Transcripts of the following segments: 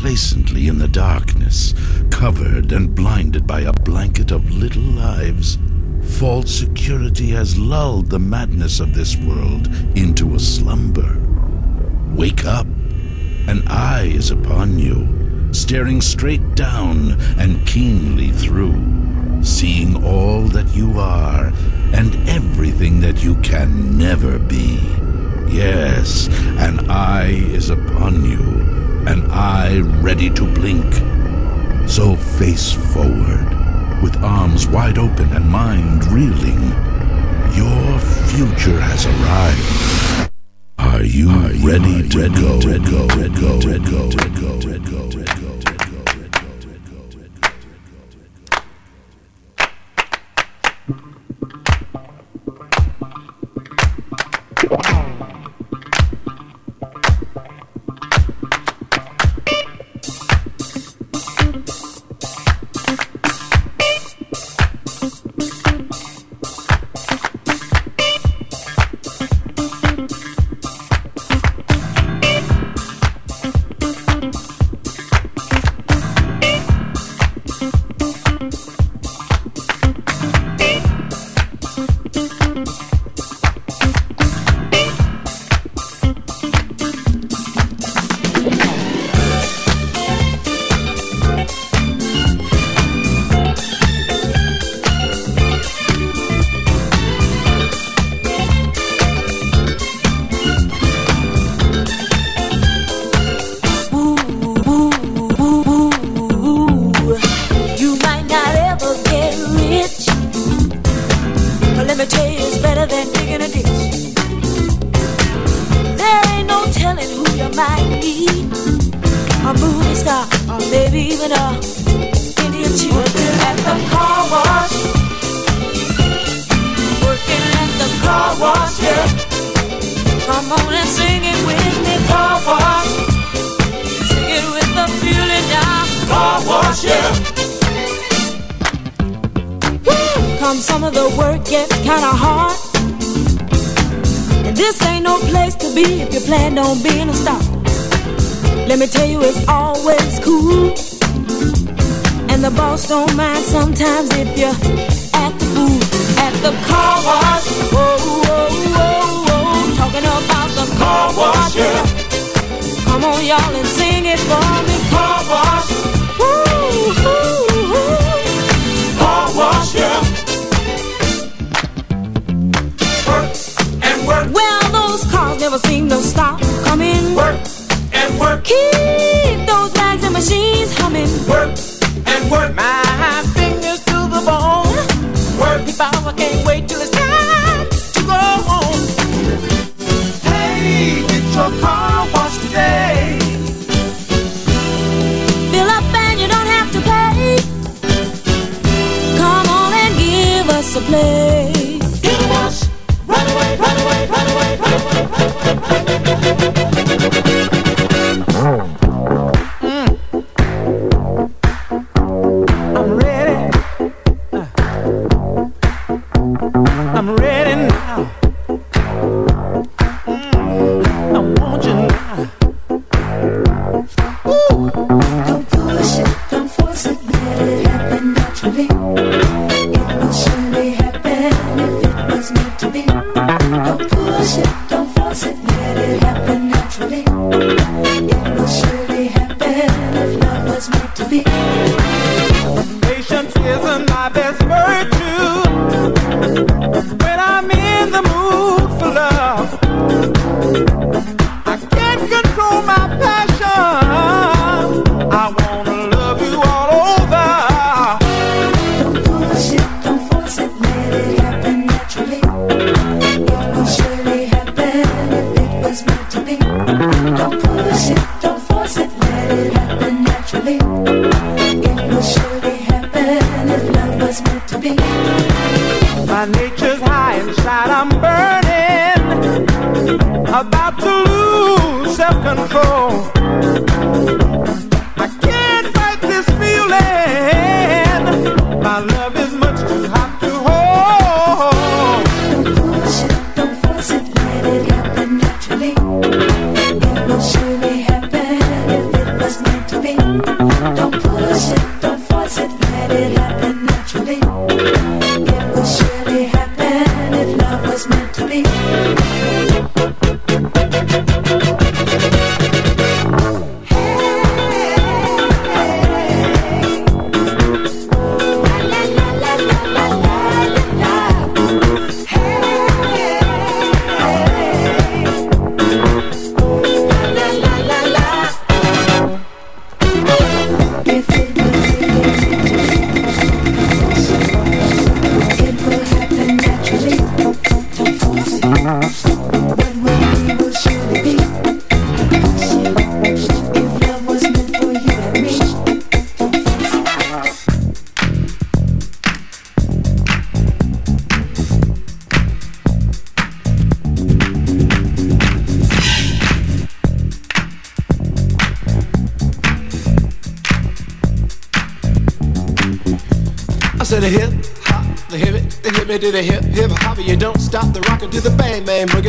complacently in the darkness, covered and blinded by a blanket of little lives. False security has lulled the madness of this world into a slumber. Wake up! An eye is upon you, staring straight down and keenly through, seeing all that you are and everything that you can never be. Yes, an eye is upon you, an eye ready to blink. So face forward, with arms wide open and mind reeling. Your future has arrived. Are you, ready, to, go,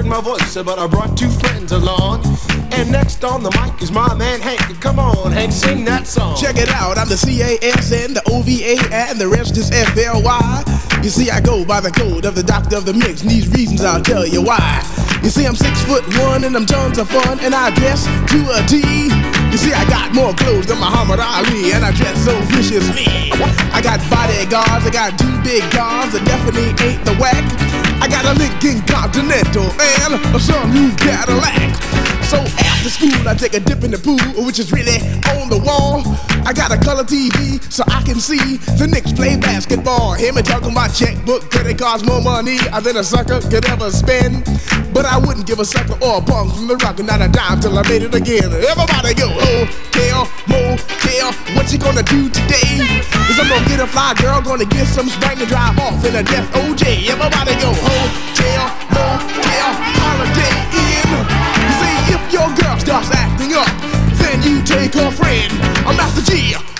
heard my voice, but I brought two friends along. And next on the mic is my man Hank. Come on, Hank, sing that song. Check it out, I'm the C-A-S and the O-V-A and the rest is F-L-Y. You see, I go by the code of the doctor of the mix, and these reasons I'll tell you why. You see, I'm six foot one and I'm tons of fun, and I dress to a T. You see, I got more clothes than Muhammad Ali, and I dress so viciously. I got bodyguards, I got two big guns that definitely ain't the whack. I got a Lincoln Continental and a new Cadillac. So after school, I take a dip in the pool, which is really on the wall. I got a color TV so I can see the Knicks play basketball. Him and talking my checkbook, could it cost more money than a sucker could ever spend? But I wouldn't give a sucker or a punk from the rock, and not a dime till I made it again. Everybody go, hotel, motel, what you gonna do today? Is I'm gonna get a fly girl, gonna get some spank and drive off in a death OJ. Everybody go, hotel, motel, holiday in You see, if your girl starts acting up, then you take her friend. I'm Master Gee.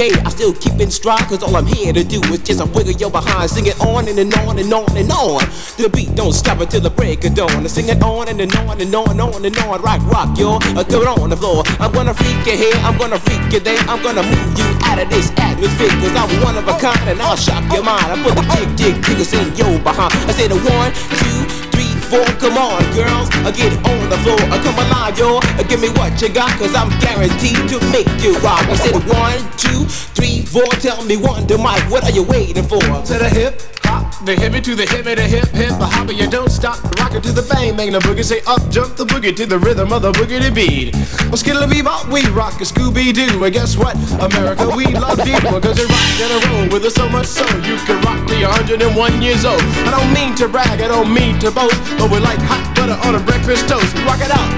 I still keep in stride, cause all I'm here to do is just a wiggle your behind. Sing it on and, and on and on and on. The beat don't stop until the break of dawn. I sing it on and, and on and on and on and on. Rock, rock, yo. I throw it on the floor. I'm gonna freak you here, I'm gonna freak you there. I'm gonna move you out of this atmosphere, cause I'm one of a kind and I'll shock your mind. I put the jig, jig, jiggers in your behind. I say the one, two, Come on, girls, I get on the floor. I come alive, yo. And uh, give me what you got, cause I'm guaranteed to make you rock. I said one, two, three, four. Tell me one, to Mike, what are you waiting for? To the hip Hop, the hippie to the hippie, the hip hip, the hopper, you don't stop. Rock it to the bang, bang the boogie. Say up, jump the boogie to the rhythm of the boogie to beat. Well, skittle bebop, we rock a Scooby Doo. And guess what? America, we love you because you rock in a roll with us so much so you can rock you're 101 years old. I don't mean to brag, I don't mean to boast, but we're like hot butter on a breakfast toast. Rock it out,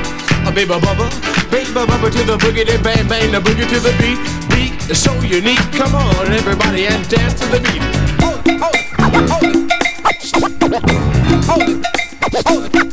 a baby bubba, baby bubba to the boogie, the bang bang the boogie to the beat. Beat is so unique. Come on, everybody, and dance to the beat. Oh, oh. Hold it.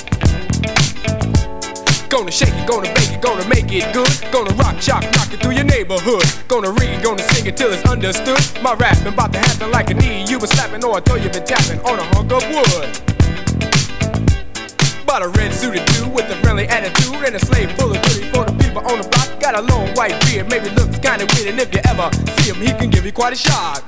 Gonna shake it, gonna bake it, gonna make it good. Gonna rock, shock, knock it through your neighborhood. Gonna read, gonna sing it till it's understood. My rapping about to happen like a knee. You been slapping or I throw you been tapping on a hunk of wood. Bought a red suited dude with a friendly attitude and a slave full of goodies for the people on the block. Got a long white beard, maybe looks kinda weird, and if you ever see him, he can give you quite a shock.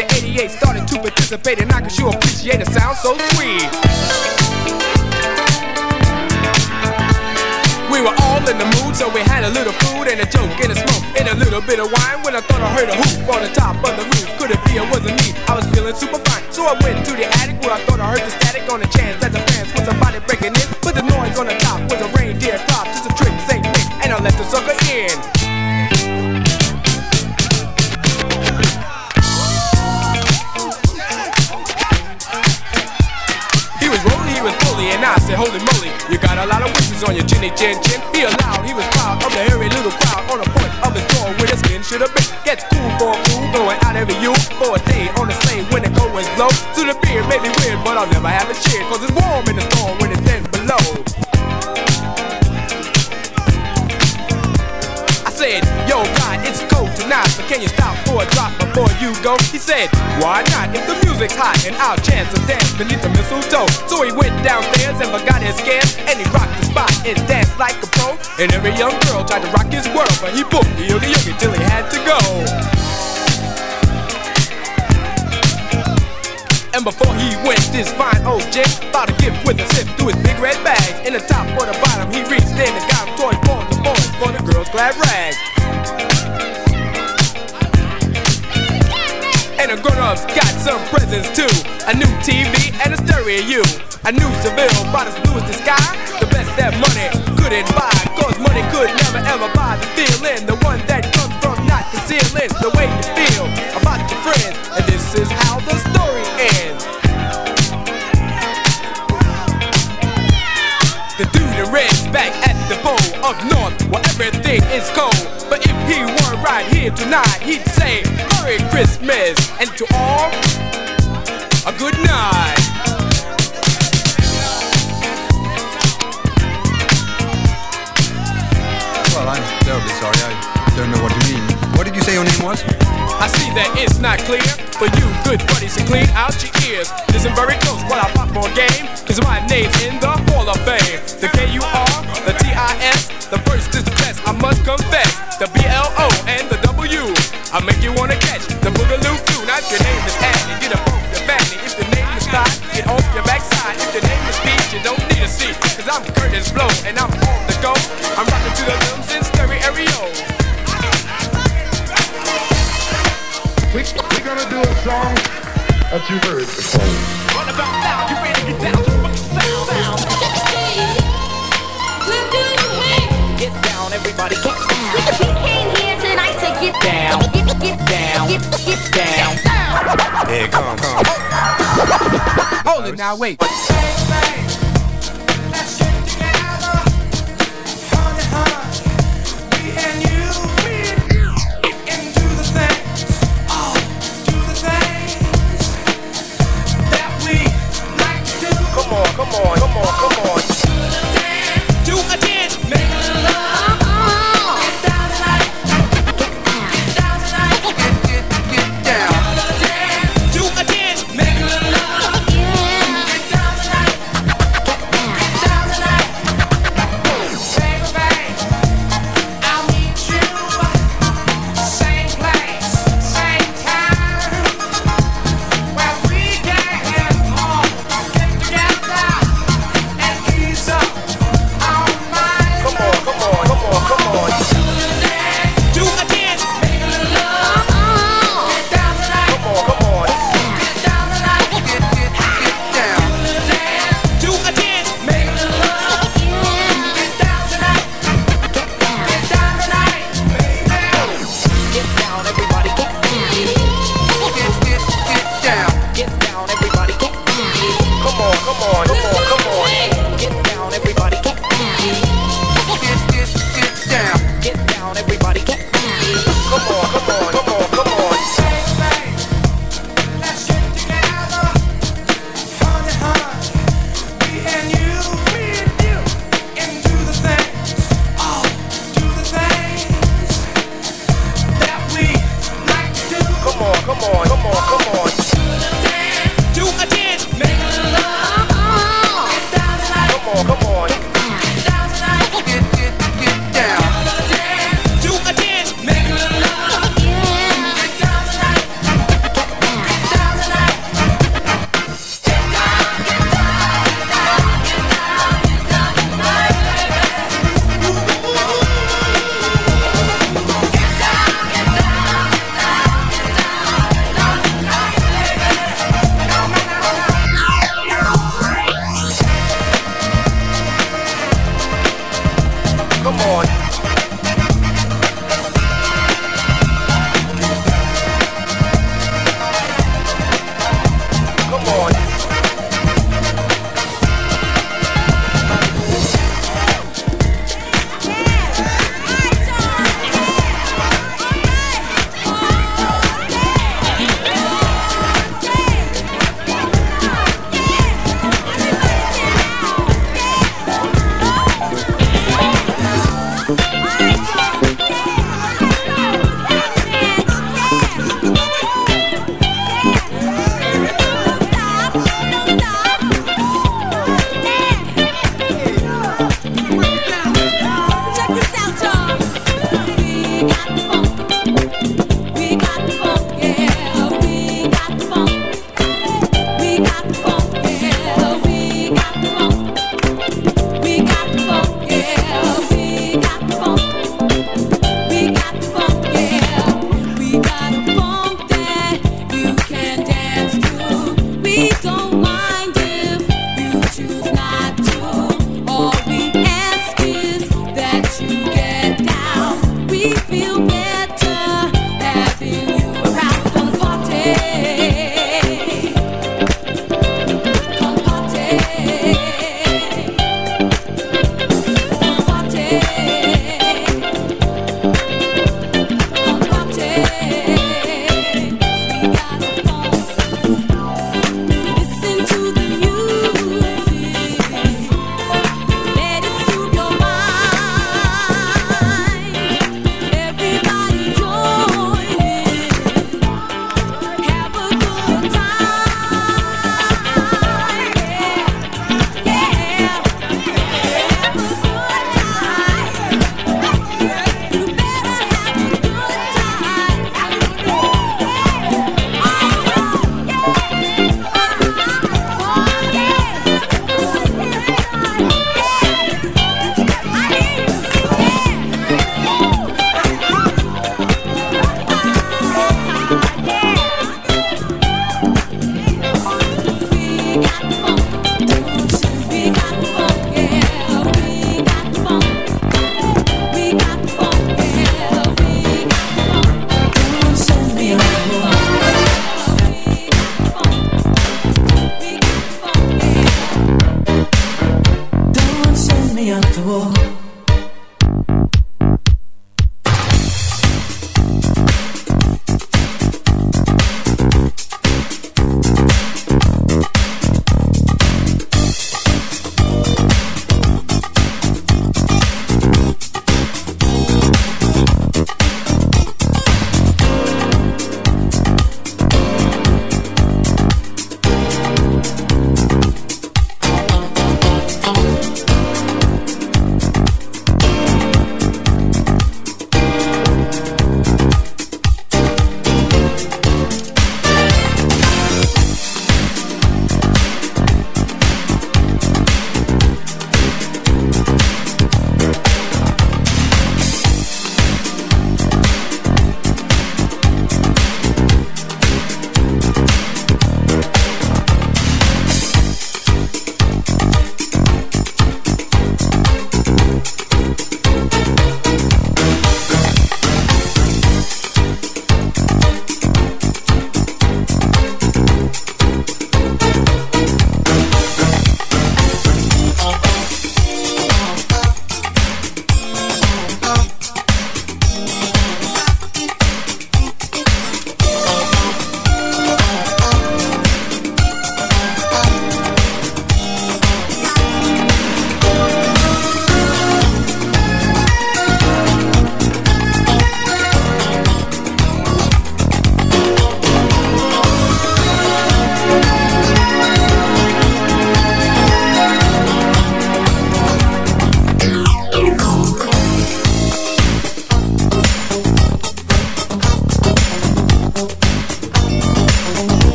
The guy with the 88 started to participate, and I could sure appreciate a sound so sweet. We were all in the mood, so we had a little food and a joke and a smoke and a little bit of wine. When I thought I heard a hoop on the top of the roof, could it be it wasn't me? I was feeling super fine, so I went to the attic where I thought I heard the static on the chance that the fans was somebody breaking in. But the noise on the top was a Holy moly, you got a lot of wishes on your chinny chin chin. He allowed, he was proud of the hairy little crowd on the point of his door where his skin should have been. Gets cool for a fool, going out every you for a day on the sleigh when the cold winds blow. To the beer may be weird, but I'll never have a cheer, cause it's warm in the storm when it's 10 below. I said, so can you stop for a drop before you go? He said, why not? If the music's hot and I'll chance a dance beneath the mistletoe. So he went downstairs and forgot his scams, and he rocked the spot and danced like a pro. And every young girl tried to rock his world, but he booked the oogie oogie till he had to go. And before he went, this fine old gent bought a gift with a sip through his big red bag. In the top or the bottom, he reached in and got him toys for the boys for the girls' glad rags. And the grown-ups got some presents too. A new TV and a stereo. A new Seville, about as blue the sky. The best that money couldn't buy. Cause money could never ever buy the feeling. The one that comes from not concealing the way you feel about your friends. And this is how the story ends. The dude in red's back at the pole up north where everything is cold. But if he right here tonight, he'd say Merry Christmas and to all a good night. Well, I'm terribly sorry. I don't know what you mean. What did you say your name was? I see that it's not clear for you good buddies to clean out your ears. Listen very close while I pop more game, cause my name's in the Hall of Fame. The K-U-R, the T-I-S, the first is the best, I must confess. The B-L-O and the W, I make you wanna catch the Boogaloo too. Now if your name is Annie, get boat, your family. If your name is Todd, get off your backside. If your name is Pete, you don't need a seat, cause I'm Kurtis Blow and I'm on the go. I'm rocking to the rhythms in stereo. We, we're gonna do a song that you heard before. Get, down. Here it comes. Hold it now, wait.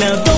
Nabi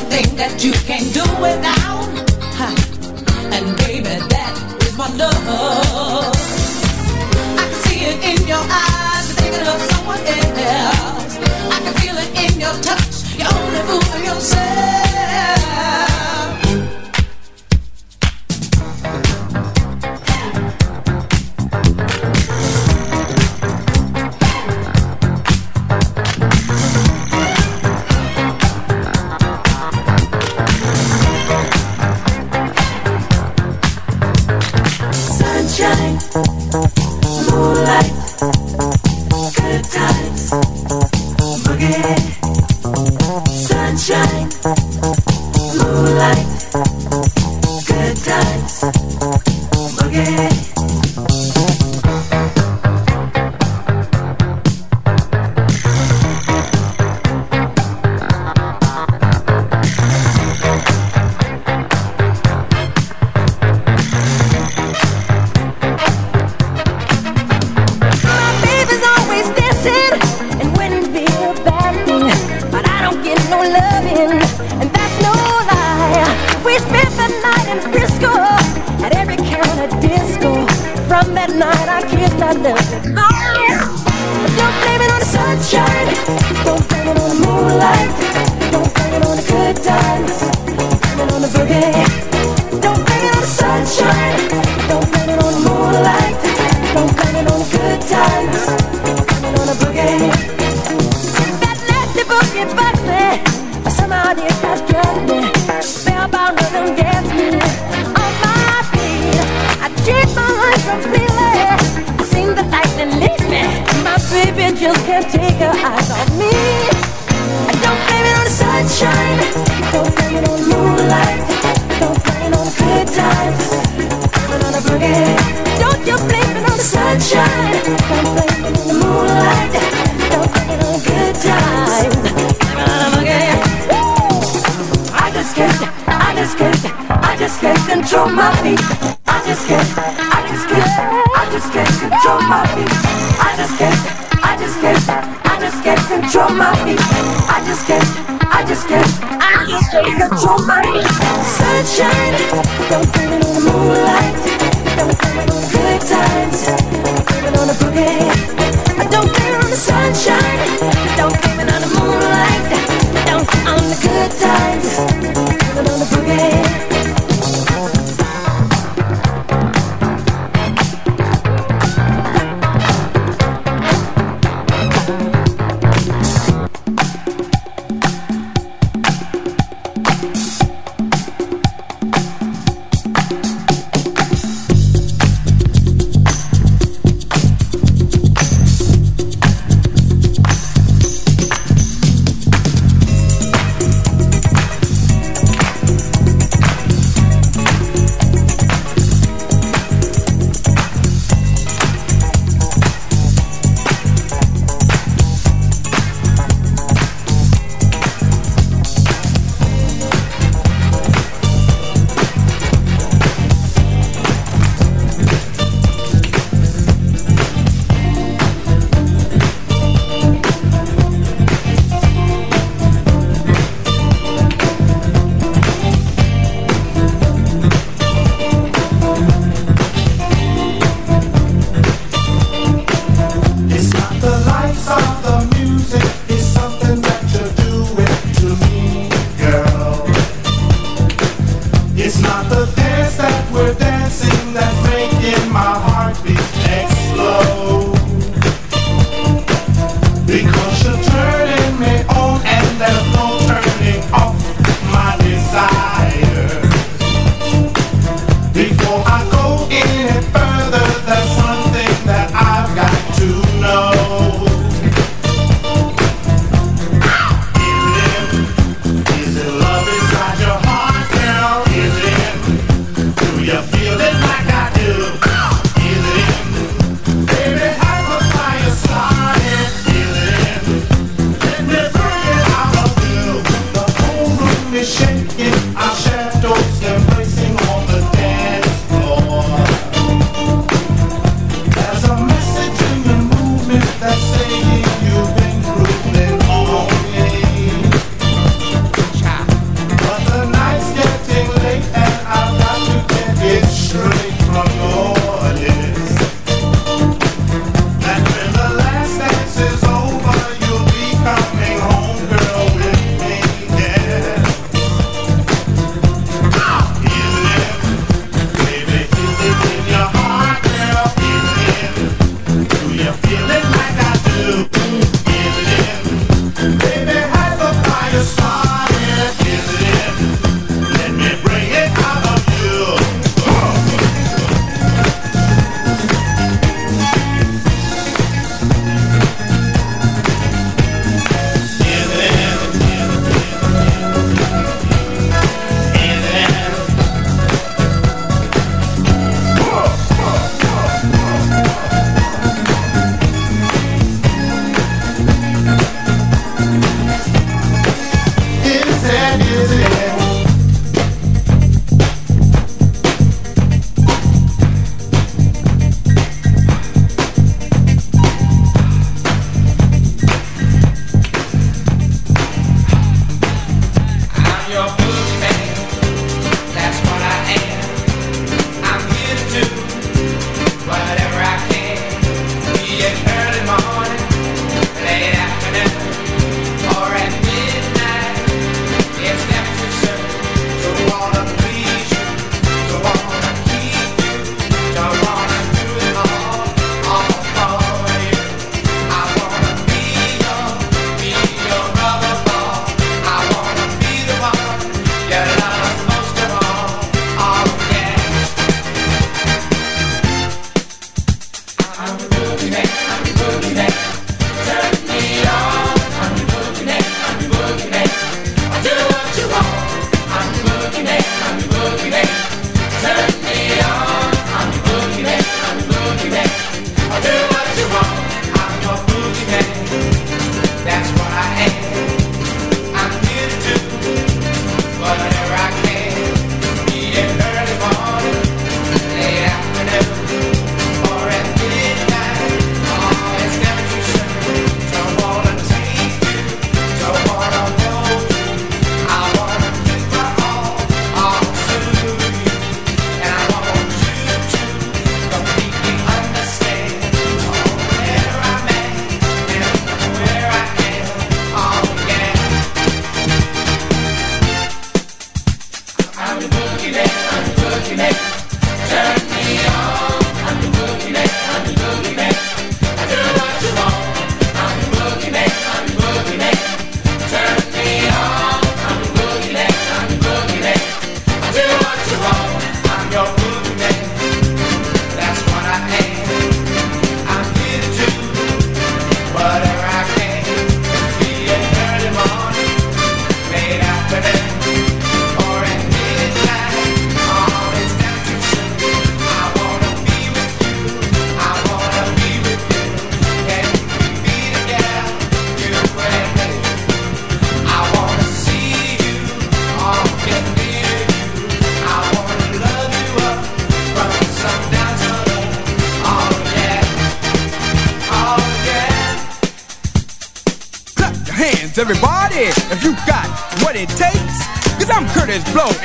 something that you can't do without. And baby, that is my love. I can see it in your eyes, you're thinking of someone else. I can feel it in your touch, you're only fooling yourself.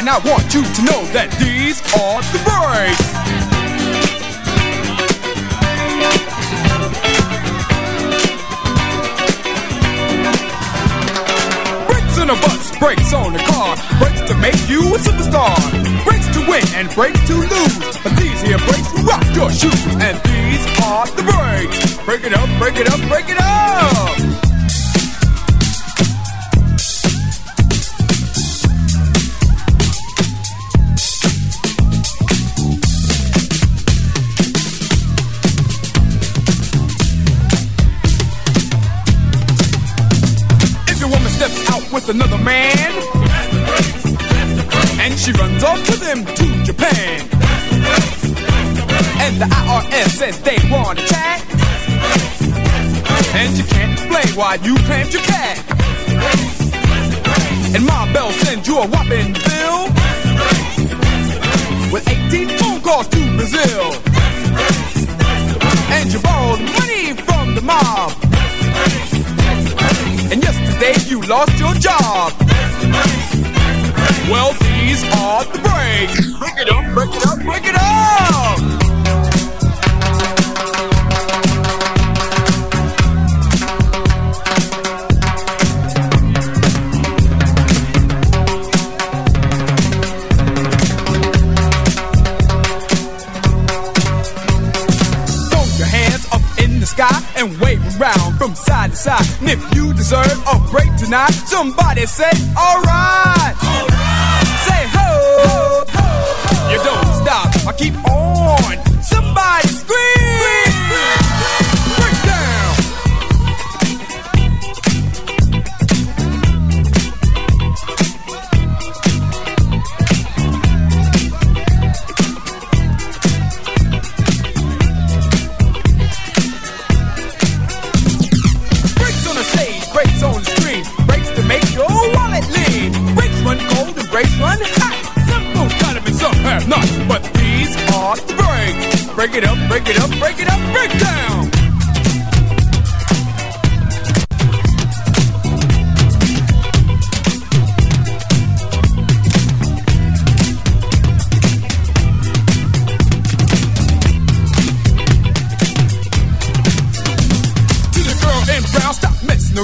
And I want you to know that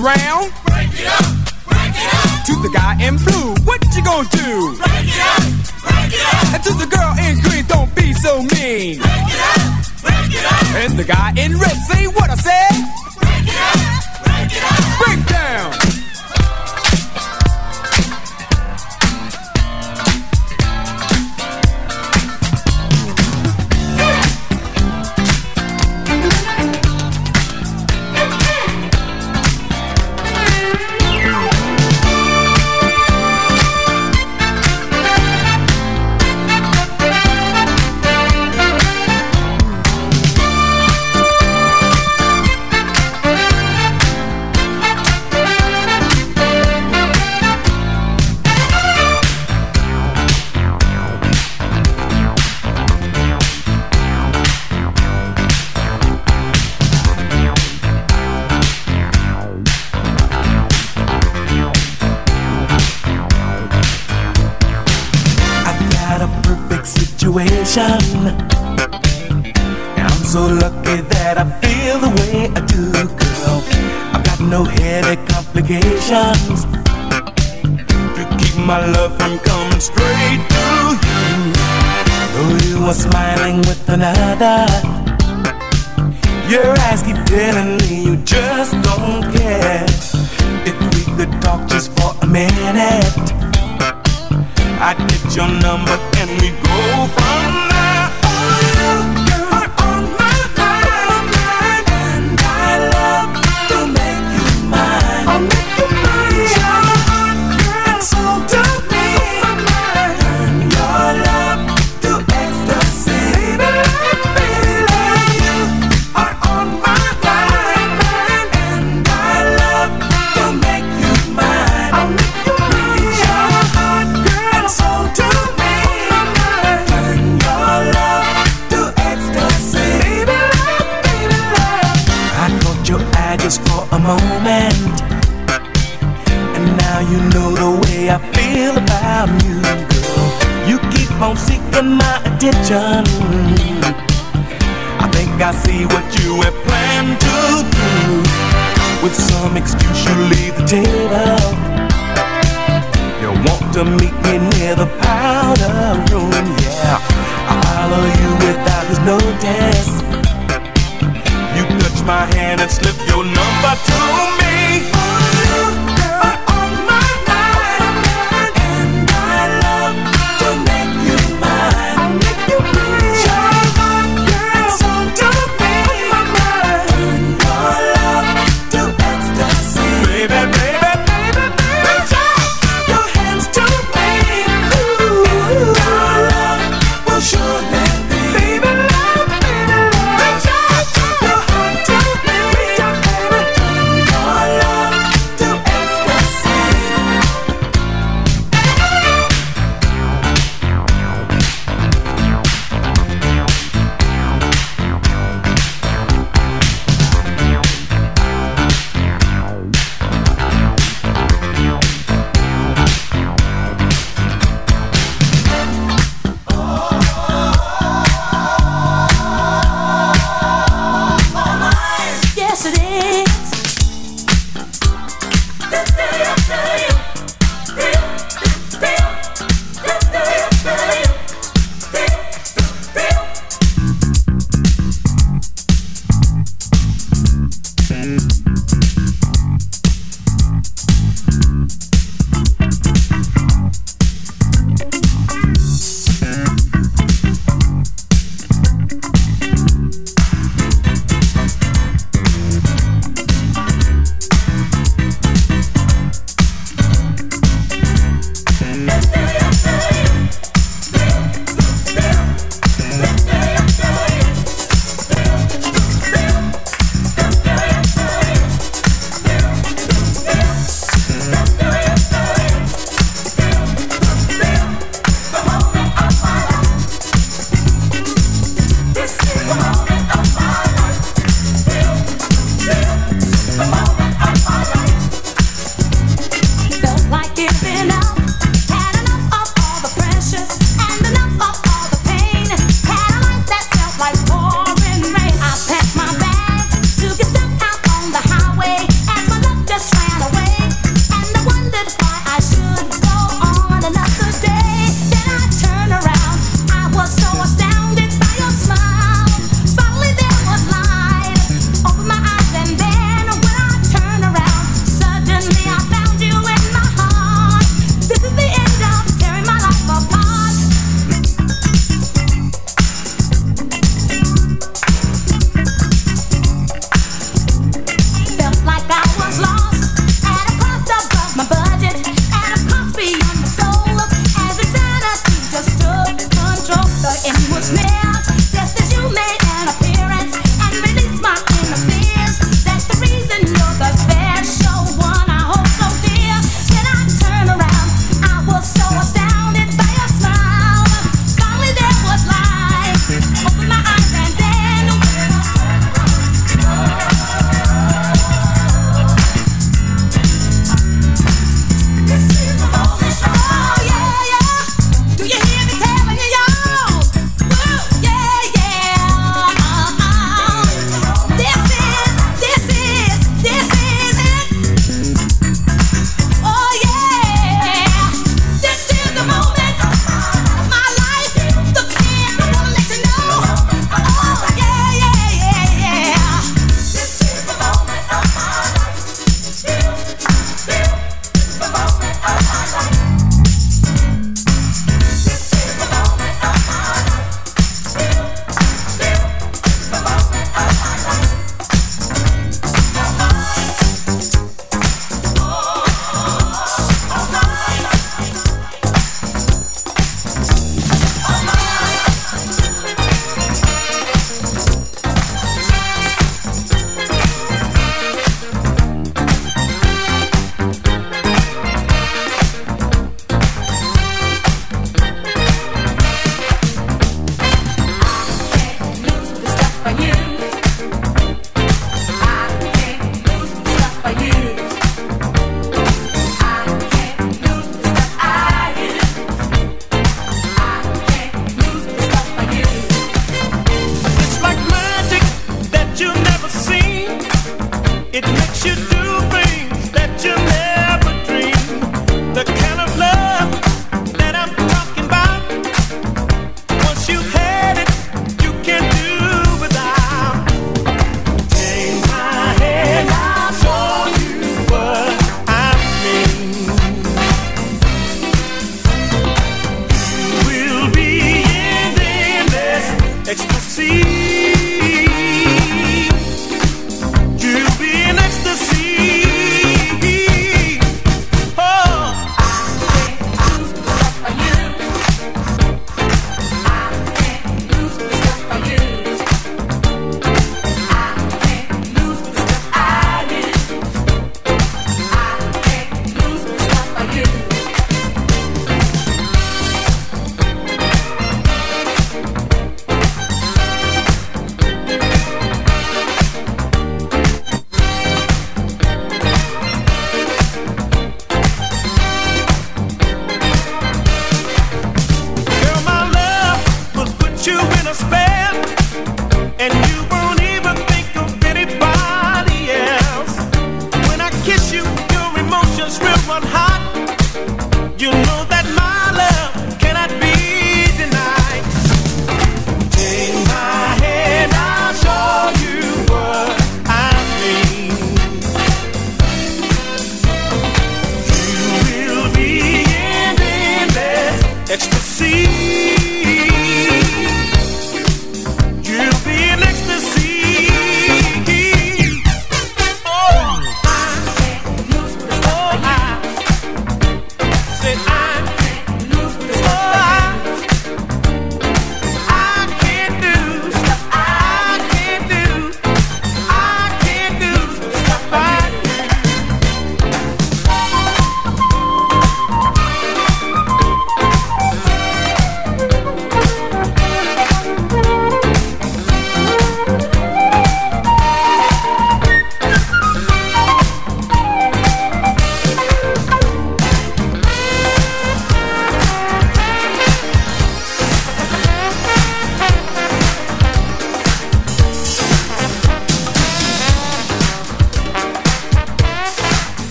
around. Break it up, break it up. To the guy in blue, what you gonna do? Break it up, break it up. And to the girl in green, don't be so mean. Break it up, break it up. And the guy in red, say what I said.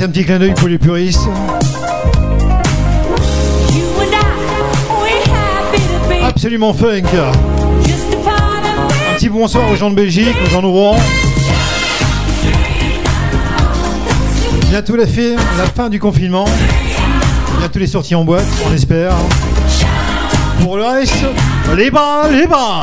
c'est un petit clin d'œil pour les puristes. Absolument funk. Un petit bonsoir aux gens de Belgique, aux gens de Rouen. Bientôt la, fin, la fin du confinement. Bientôt les sorties en boîte, on espère. Pour le reste, les bas, les bas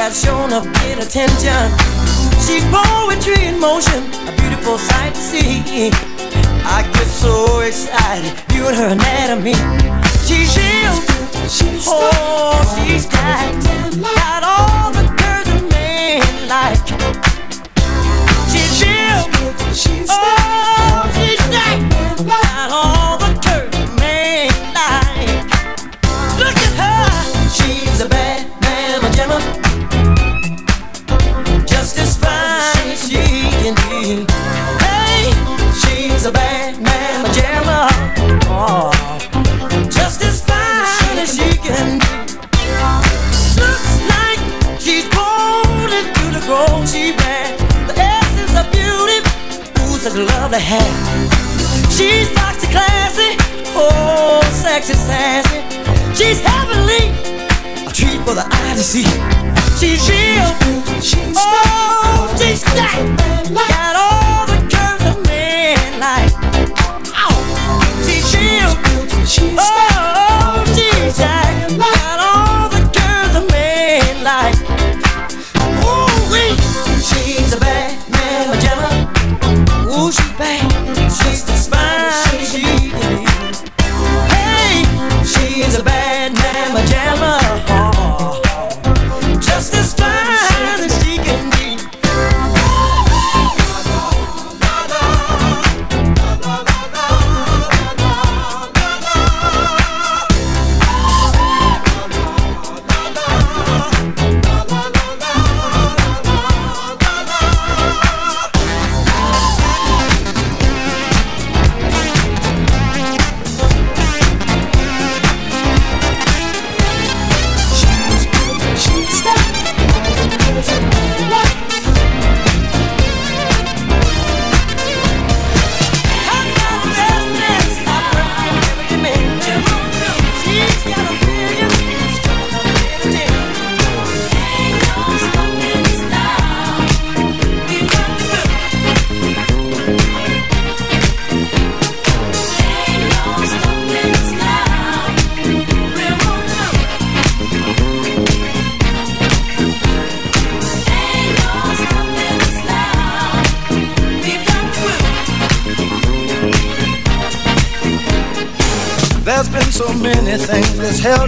I've shown up inattention. She's poetry in motion, a beautiful sight to see. I get so excited viewing her anatomy. She's ill, she's oh, she's tight, got all the curves a man like. She's ill, she's oh. love to have. She's foxy classy, oh, sexy sassy. She's heavenly, a treat for the eye to see. She's real, oh, she's stacked. Got all the curves a man like. She's real, oh, she's stacked. Got all the curves a man like.